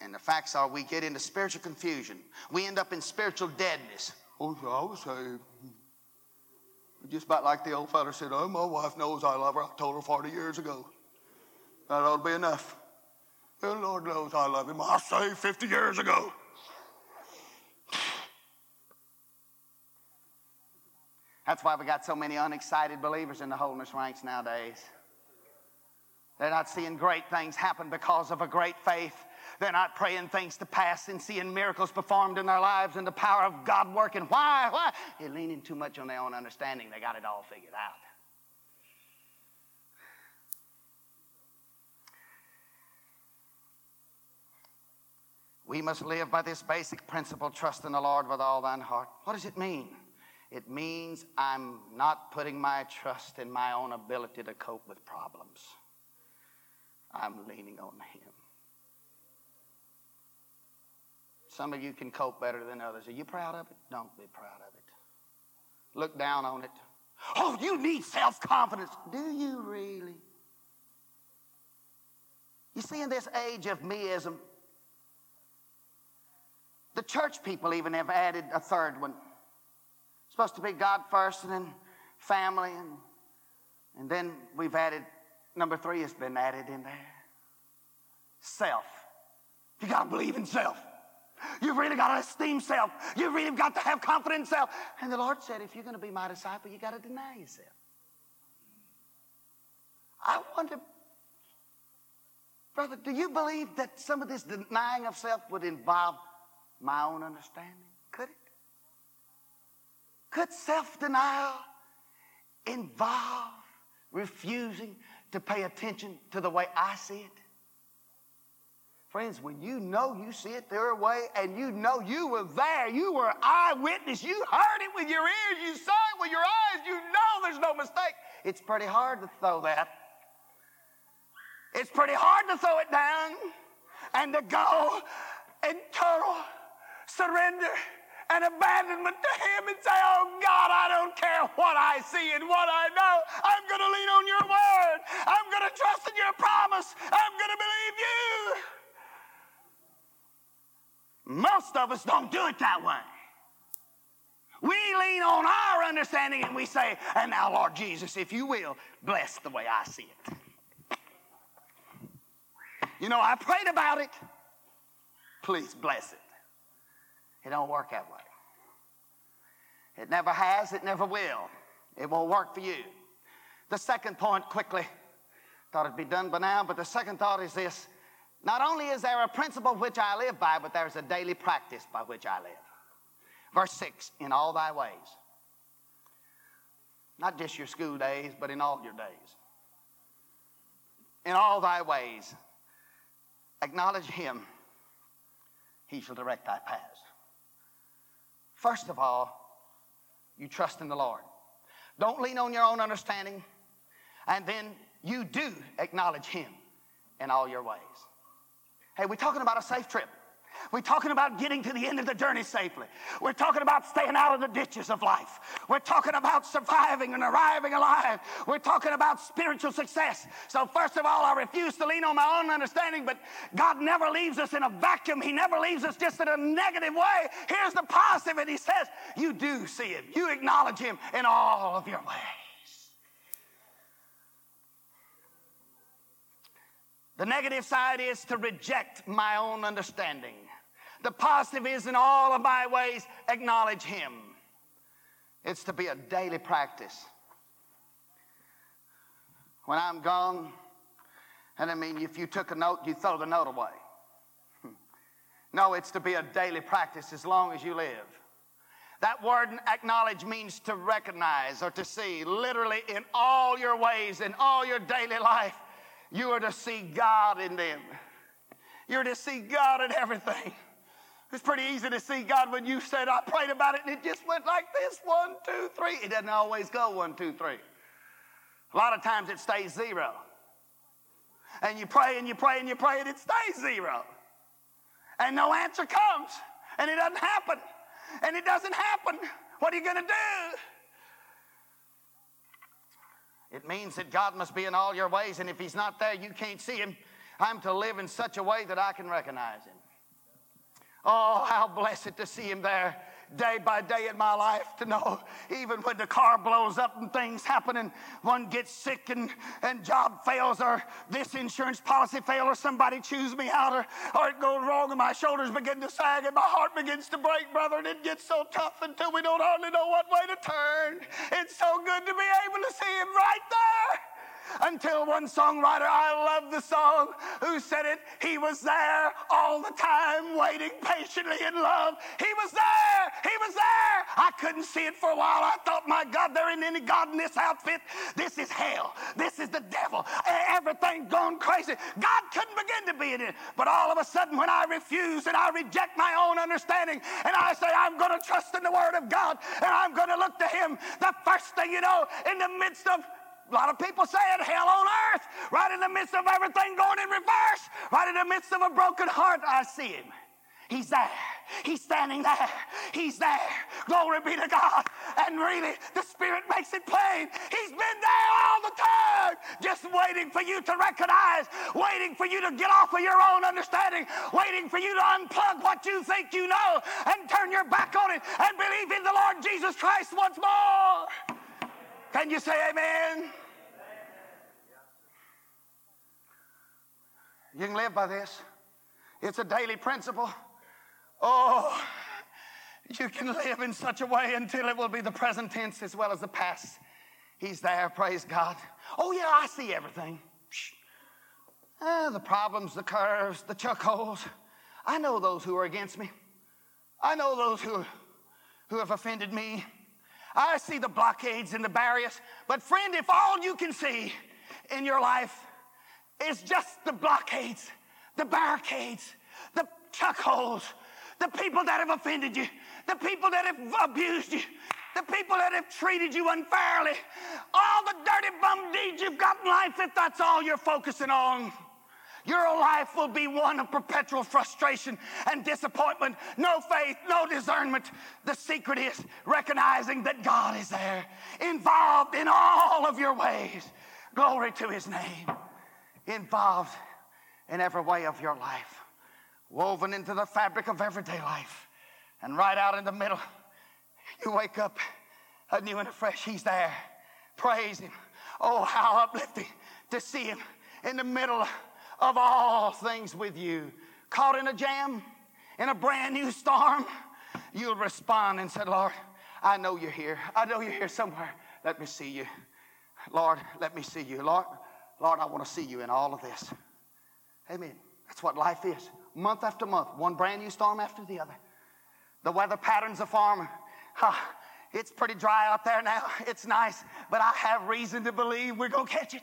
D: And the facts are we get into spiritual confusion. We end up in spiritual deadness. Oh, I was saved. Just about like the old fellow said, Oh, my wife knows I love her. I told her 40 years ago. That ought to be enough. The Lord knows I love him. I saved 50 years ago. That's why we got so many unexcited believers in the holiness ranks nowadays. They're not seeing great things happen because of a great faith. They're not praying things to pass and seeing miracles performed in their lives and the power of God working. Why? Why? They're leaning too much on their own understanding. They got it all figured out. We must live by this basic principle trust in the Lord with all thine heart. What does it mean? It means I'm not putting my trust in my own ability to cope with problems. I'm leaning on Him. Some of you can cope better than others. Are you proud of it? Don't be proud of it. Look down on it. Oh, you need self confidence. Do you really? You see, in this age of meism, the church people even have added a third one supposed to be God first and then family and, And then we've added, number three has been added in there self. You got to believe in self. You've really got to esteem self. You've really got to have confidence in self. And the Lord said, if you're going to be my disciple, you got to deny yourself. I wonder, brother, do you believe that some of this denying of self would involve my own understanding? Could self denial involve refusing to pay attention to the way I see it? Friends, when you know you see it their way and you know you were there, you were eyewitness, you heard it with your ears, you saw it with your eyes, you know there's no mistake. It's pretty hard to throw that. It's pretty hard to throw it down and to go in total surrender and abandonment to Him and say, Oh God, I don't care what I see and what I know. I'm going to lean on your word. I'm going to trust in your promise. I'm going to believe you. Most of us don't do it that way. We lean on our understanding and we say, And now, Lord Jesus, if you will, bless the way I see it. You know, I prayed about it. Please bless it. It don't work that way. It never has, it never will. It won't work for you. The second point, quickly, thought it'd be done by now, but the second thought is this. Not only is there a principle which I live by, but there's a daily practice by which I live. Verse 6 In all thy ways. Not just your school days, but in all your days. In all thy ways. Acknowledge him, he shall direct thy paths. First of all, you trust in the Lord. Don't lean on your own understanding, and then you do acknowledge Him in all your ways. Hey, we're talking about a safe trip. We're talking about getting to the end of the journey safely. We're talking about staying out of the ditches of life. We're talking about surviving and arriving alive. We're talking about spiritual success. So, first of all, I refuse to lean on my own understanding, but God never leaves us in a vacuum. He never leaves us just in a negative way. Here's the positive, and He says, You do see Him, you acknowledge Him in all of your ways. The negative side is to reject my own understanding. The positive is in all of my ways, acknowledge Him. It's to be a daily practice. When I'm gone, and I mean, if you took a note, you throw the note away. No, it's to be a daily practice as long as you live. That word acknowledge means to recognize or to see. Literally, in all your ways, in all your daily life, you are to see God in them. You're to see God in everything. It's pretty easy to see God when you said, I prayed about it and it just went like this one, two, three. It doesn't always go one, two, three. A lot of times it stays zero. And you pray and you pray and you pray and it stays zero. And no answer comes and it doesn't happen. And it doesn't happen. What are you going to do? It means that God must be in all your ways, and if He's not there, you can't see Him. I'm to live in such a way that I can recognize Him. Oh, how blessed to see Him there day by day in my life to know even when the car blows up and things happen and one gets sick and, and job fails or this insurance policy fails or somebody chews me out or, or it goes wrong and my shoulders begin to sag and my heart begins to break, brother, and it gets so tough until we don't hardly know what way to turn. It's so good to be able to see him right there until one songwriter, I love the song, who said it, he was there all the time, waiting patiently in love. He was there, he was there. I couldn't see it for a while. I thought, my God, there ain't any God in this outfit. This is hell. This is the devil. Everything gone crazy. God couldn't begin to be in it. But all of a sudden, when I refuse and I reject my own understanding and I say, I'm going to trust in the Word of God and I'm going to look to Him, the first thing you know, in the midst of a lot of people say it, hell on earth, right in the midst of everything going in reverse, right in the midst of a broken heart, I see him. He's there. He's standing there. He's there. Glory be to God. And really, the Spirit makes it plain. He's been there all the time, just waiting for you to recognize, waiting for you to get off of your own understanding, waiting for you to unplug what you think you know and turn your back on it and believe in the Lord Jesus Christ once more. Can you say amen? You can live by this. It's a daily principle. Oh, you can live in such a way until it will be the present tense as well as the past. He's there, praise God. Oh, yeah, I see everything. Ah, the problems, the curves, the chuckholes. I know those who are against me. I know those who, who have offended me. I see the blockades and the barriers. But, friend, if all you can see in your life is just the blockades, the barricades, the chuck holes, the people that have offended you, the people that have abused you, the people that have treated you unfairly, all the dirty bum deeds you've got in life, if that's all you're focusing on, your life will be one of perpetual frustration and disappointment. No faith, no discernment. The secret is recognizing that God is there, involved in all of your ways. Glory to his name. Involved in every way of your life, woven into the fabric of everyday life. And right out in the middle, you wake up anew and afresh. He's there. Praise him. Oh, how uplifting to see him in the middle of all things with you. Caught in a jam, in a brand new storm, you'll respond and say, Lord, I know you're here. I know you're here somewhere. Let me see you. Lord, let me see you. Lord, Lord, I want to see you in all of this. Amen. That's what life is. Month after month, one brand new storm after the other. The weather patterns of farm. it's pretty dry out there now. It's nice, but I have reason to believe we're going to catch it.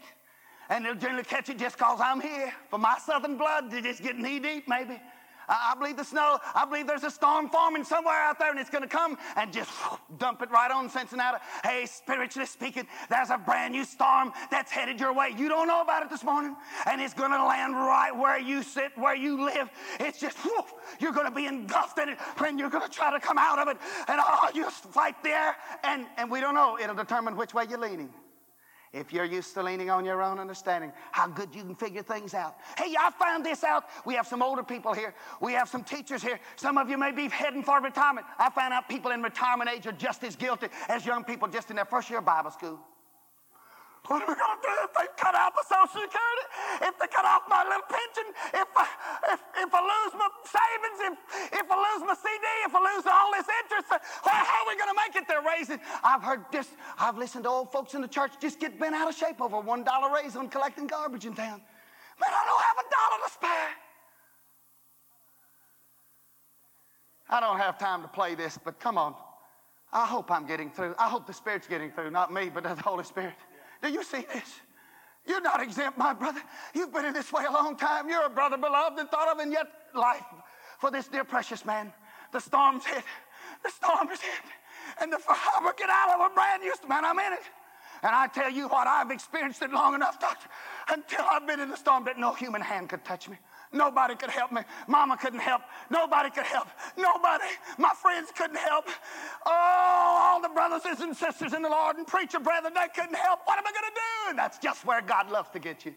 D: And they'll generally catch it just because I'm here. For my southern blood to just get knee deep, maybe. I believe the snow, I believe there's a storm forming somewhere out there and it's going to come and just dump it right on Cincinnati. Hey, spiritually speaking, there's a brand new storm that's headed your way. You don't know about it this morning and it's going to land right where you sit, where you live. It's just, whew, you're going to be engulfed in it and you're going to try to come out of it and oh, you fight there and, and we don't know. It'll determine which way you're leaning. If you're used to leaning on your own understanding, how good you can figure things out. Hey, I found this out. We have some older people here. We have some teachers here. Some of you may be heading for retirement. I found out people in retirement age are just as guilty as young people just in their first year of Bible school. What are we going to do if they cut out my Social Security? If they cut off my little pension? If I, if, if I lose my savings? If, if I lose my CD? If I lose all this interest? How are we going to make it? They're raising. I've heard this. I've listened to old folks in the church just get bent out of shape over a $1 raise on collecting garbage in town. Man, I don't have a dollar to spare. I don't have time to play this, but come on. I hope I'm getting through. I hope the Spirit's getting through, not me, but the Holy Spirit. Do you see this? You're not exempt, my brother. You've been in this way a long time. You're a brother beloved and thought of, and yet life for this dear precious man. The storm's hit. The storm is hit. And the farmer get out of a brand new man. I'm in it. And I tell you what, I've experienced it long enough, doctor, until I've been in the storm that no human hand could touch me. Nobody could help me. Mama couldn't help. Nobody could help. Nobody. My friends couldn't help. Oh, all the brothers and sisters in the Lord and preacher brethren, they couldn't help. What am I going to do? And that's just where God loves to get you.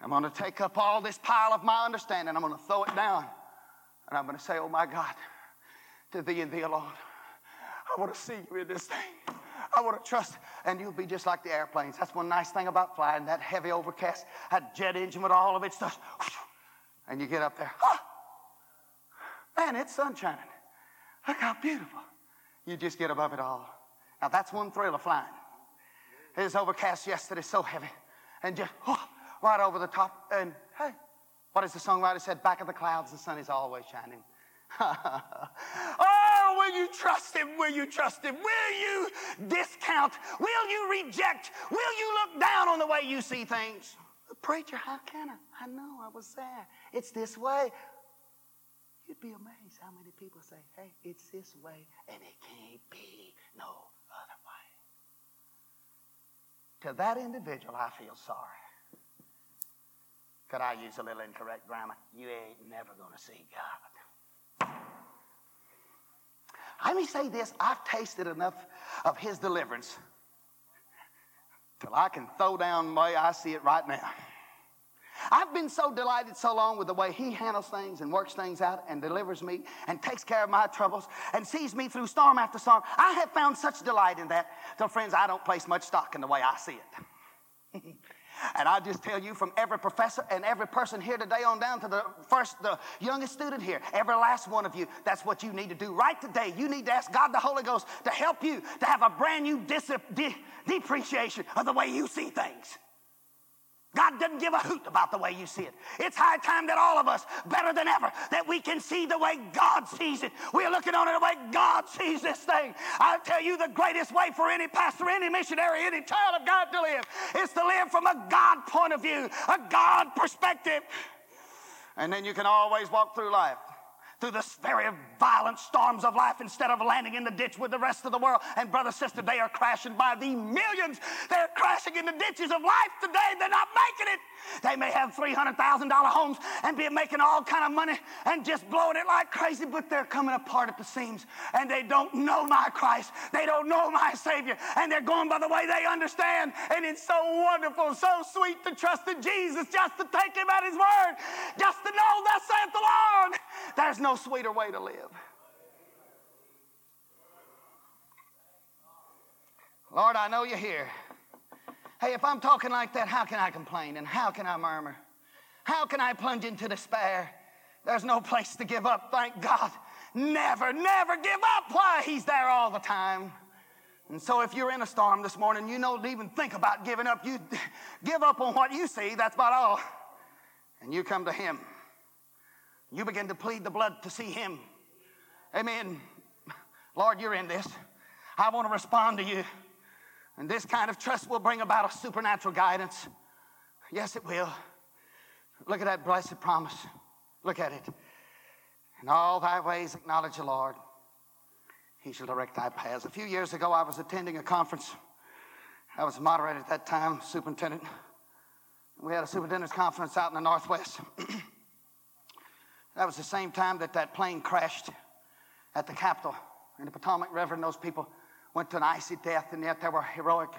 D: I'm going to take up all this pile of my understanding. I'm going to throw it down. And I'm going to say, Oh my God, to thee and thee alone. I want to see you in this thing. I want to trust, and you'll be just like the airplanes. That's one nice thing about flying, that heavy overcast, that jet engine with all of its stuff. And you get up there. Oh, man, it's sunshine. Look how beautiful. You just get above it all. Now, that's one thrill of flying. It was overcast yesterday, so heavy. And just oh, right over the top. And hey, what is the songwriter said? Back of the clouds, the sun is always shining. oh, will you trust him? Will you trust him? Will you discount? Will you reject? Will you look down on the way you see things? Preacher, how can I? I know I was there. It's this way. You'd be amazed how many people say, hey, it's this way, and it can't be no other way. To that individual, I feel sorry. Could I use a little incorrect grammar? You ain't never going to see God. Let me say this I've tasted enough of his deliverance till I can throw down way I see it right now. I've been so delighted so long with the way he handles things and works things out and delivers me and takes care of my troubles and sees me through storm after storm. I have found such delight in that. So, friends, I don't place much stock in the way I see it. And I just tell you from every professor and every person here today on down to the first, the youngest student here, every last one of you, that's what you need to do. Right today, you need to ask God the Holy Ghost to help you to have a brand new dis- de- depreciation of the way you see things. God doesn't give a hoot about the way you see it. It's high time that all of us, better than ever, that we can see the way God sees it. We're looking on it the way God sees this thing. I'll tell you the greatest way for any pastor, any missionary, any child of God to live is to live from a God point of view, a God perspective. And then you can always walk through life through the very violent storms of life instead of landing in the ditch with the rest of the world. And brother, sister, they are crashing by the millions. They're crashing in the ditches of life today. They're not making it. They may have $300,000 homes and be making all kind of money and just blowing it like crazy, but they're coming apart at the seams and they don't know my Christ. They don't know my Savior and they're going by the way they understand. And it's so wonderful, so sweet to trust in Jesus, just to take Him at His word, just to know, thus saith the Lord. There's no sweeter way to live. Lord, I know you're here. Hey, if I'm talking like that, how can I complain and how can I murmur? How can I plunge into despair? There's no place to give up, thank God. Never, never give up. Why? He's there all the time. And so if you're in a storm this morning, you don't even think about giving up. You give up on what you see, that's about all. And you come to Him. You begin to plead the blood to see Him. Amen. Lord, you're in this. I want to respond to you. And this kind of trust will bring about a supernatural guidance. Yes, it will. Look at that blessed promise. Look at it. In all thy ways acknowledge the Lord. He shall direct thy paths. A few years ago, I was attending a conference. I was a moderator at that time, superintendent. We had a superintendent's conference out in the Northwest. that was the same time that that plane crashed at the Capitol in the Potomac River, and those people went to an icy death, and yet there were heroic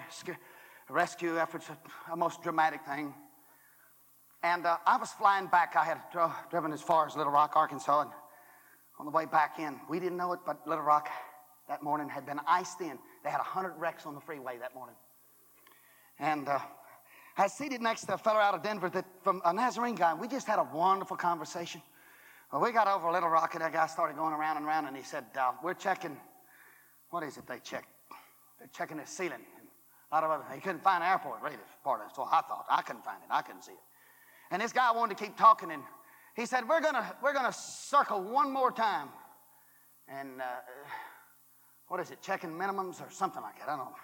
D: rescue efforts, a most dramatic thing. And uh, I was flying back. I had dro- driven as far as Little Rock, Arkansas, and on the way back in, we didn't know it, but Little Rock that morning had been iced in. They had 100 wrecks on the freeway that morning. And uh, I was seated next to a fellow out of Denver that from a Nazarene guy. We just had a wonderful conversation. Well, we got over a Little Rock, and that guy started going around and around, and he said, uh, We're checking, what is it they check? They're checking the ceiling. And a lot of other, he couldn't find the airport, really, part of it. So I thought, I couldn't find it, I couldn't see it. And this guy wanted to keep talking, and he said, We're to we're gonna circle one more time. And uh, what is it, checking minimums or something like that? I don't know.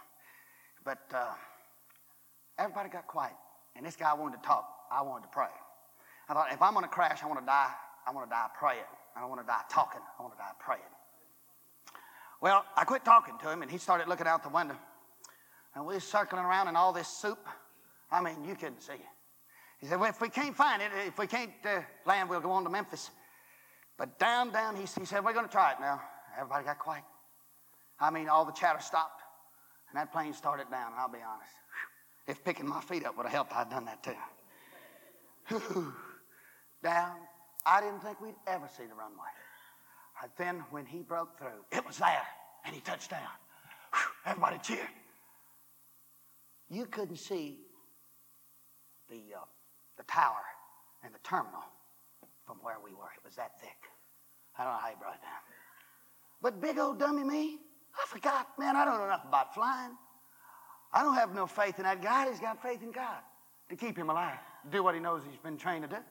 D: But uh, everybody got quiet, and this guy wanted to talk. I wanted to pray. I thought, if I'm going to crash, I want to die. I want to die praying. I don't want to die talking. I want to die praying. Well, I quit talking to him, and he started looking out the window. And we were circling around in all this soup. I mean, you couldn't see it. He said, Well, if we can't find it, if we can't uh, land, we'll go on to Memphis. But down, down, he, he said, We're going to try it now. Everybody got quiet. I mean, all the chatter stopped. And that plane started down, I'll be honest. If picking my feet up would have helped, I'd done that too. Down. I didn't think we'd ever see the runway. And then when he broke through, it was there, and he touched down. Everybody cheered. You couldn't see the, uh, the tower and the terminal from where we were. It was that thick. I don't know how he brought it down. But big old dummy me, I forgot. Man, I don't know enough about flying. I don't have no faith in that guy. He's got faith in God to keep him alive, do what he knows he's been trained to do.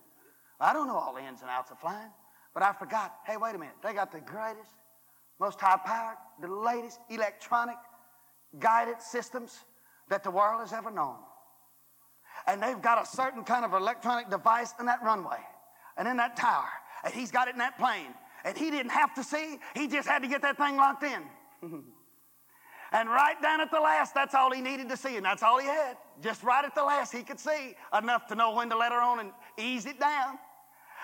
D: I don't know all the ins and outs of flying, but I forgot. Hey, wait a minute. They got the greatest, most high powered, the latest electronic guided systems that the world has ever known. And they've got a certain kind of electronic device in that runway and in that tower. And he's got it in that plane. And he didn't have to see, he just had to get that thing locked in. and right down at the last, that's all he needed to see, and that's all he had. Just right at the last, he could see enough to know when to let her on and ease it down.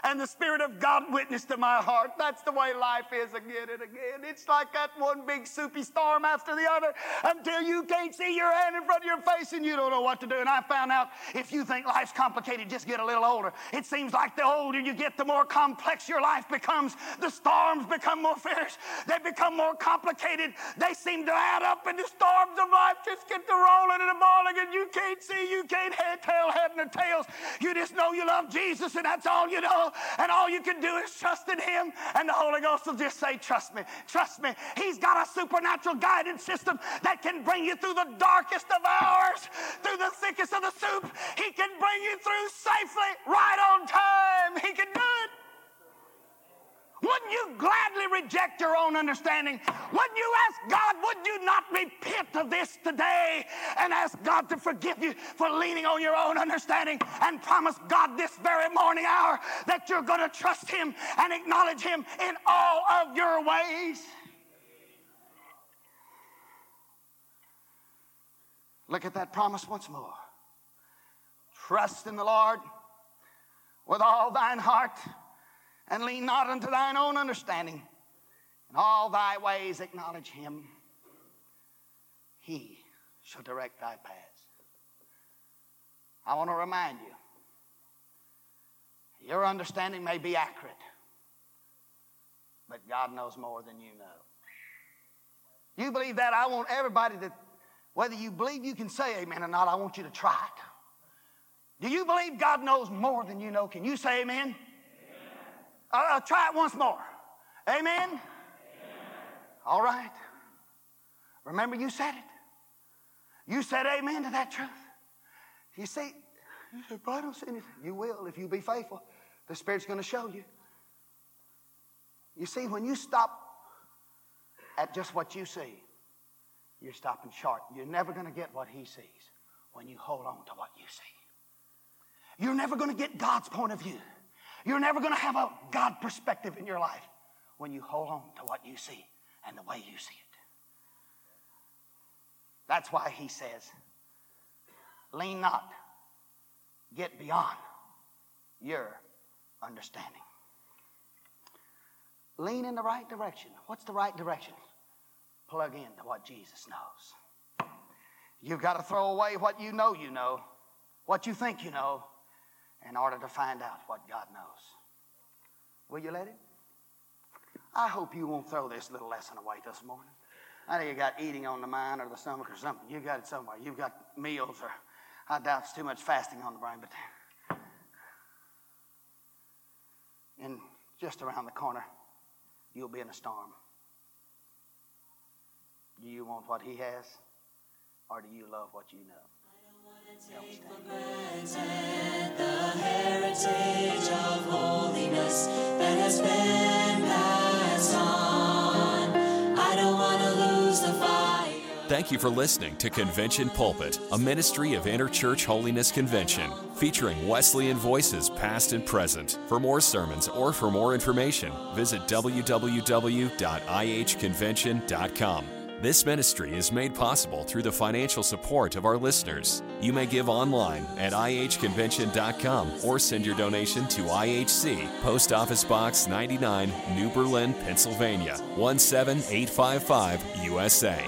D: And the Spirit of God witnessed to my heart. That's the way life is again and again. It's like that one big soupy storm after the other until you can't see your hand in front of your face and you don't know what to do. And I found out if you think life's complicated, just get a little older. It seems like the older you get, the more complex your life becomes. The storms become more fierce, they become more complicated. They seem to add up, and the storms of life just get to rolling and balling, and you can't see, you can't head, tell head and tails. You just know you love Jesus, and that's all you know and all you can do is trust in Him, and the Holy Ghost will just say, Trust me, trust me. He's got a supernatural guidance system that can bring you through the darkest of hours, through the thickest of the soup. He can bring you through safely, right on time. He can do it. Wouldn't you gladly reject your own understanding? Wouldn't you ask God, would you not repent of this today and ask God to forgive you for leaning on your own understanding and promise God this very morning hour that you're going to trust Him and acknowledge Him in all of your ways? Look at that promise once more. Trust in the Lord with all thine heart and lean not unto thine own understanding. In all thy ways acknowledge him. He shall direct thy paths. I want to remind you your understanding may be accurate, but God knows more than you know. You believe that? I want everybody to, whether you believe you can say amen or not, I want you to try it. Do you believe God knows more than you know? Can you say amen? Uh, try it once more. Amen? Amen? All right. Remember, you said it. You said amen to that truth. You see, you said, I don't see anything. You will if you be faithful. The Spirit's going to show you. You see, when you stop at just what you see, you're stopping short. You're never going to get what He sees when you hold on to what you see. You're never going to get God's point of view. You're never going to have a God perspective in your life when you hold on to what you see and the way you see it. That's why he says, lean not, get beyond your understanding. Lean in the right direction. What's the right direction? Plug into what Jesus knows. You've got to throw away what you know you know, what you think you know, in order to find out what God knows. Will you let Him? I hope you won't throw this little lesson away this morning. I know you got eating on the mind or the stomach or something. You got it somewhere. You've got meals or I doubt it's too much fasting on the brain, but and just around the corner, you'll be in a storm. Do you want what he has, or do you love what you know?
A: Thank you for listening to Convention Pulpit, a ministry of Interchurch Holiness Convention, featuring Wesleyan voices past and present. For more sermons or for more information, visit www.ihconvention.com. This ministry is made possible through the financial support of our listeners. You may give online at ihconvention.com or send your donation to IHC, Post Office Box 99, New Berlin, Pennsylvania 17855 USA.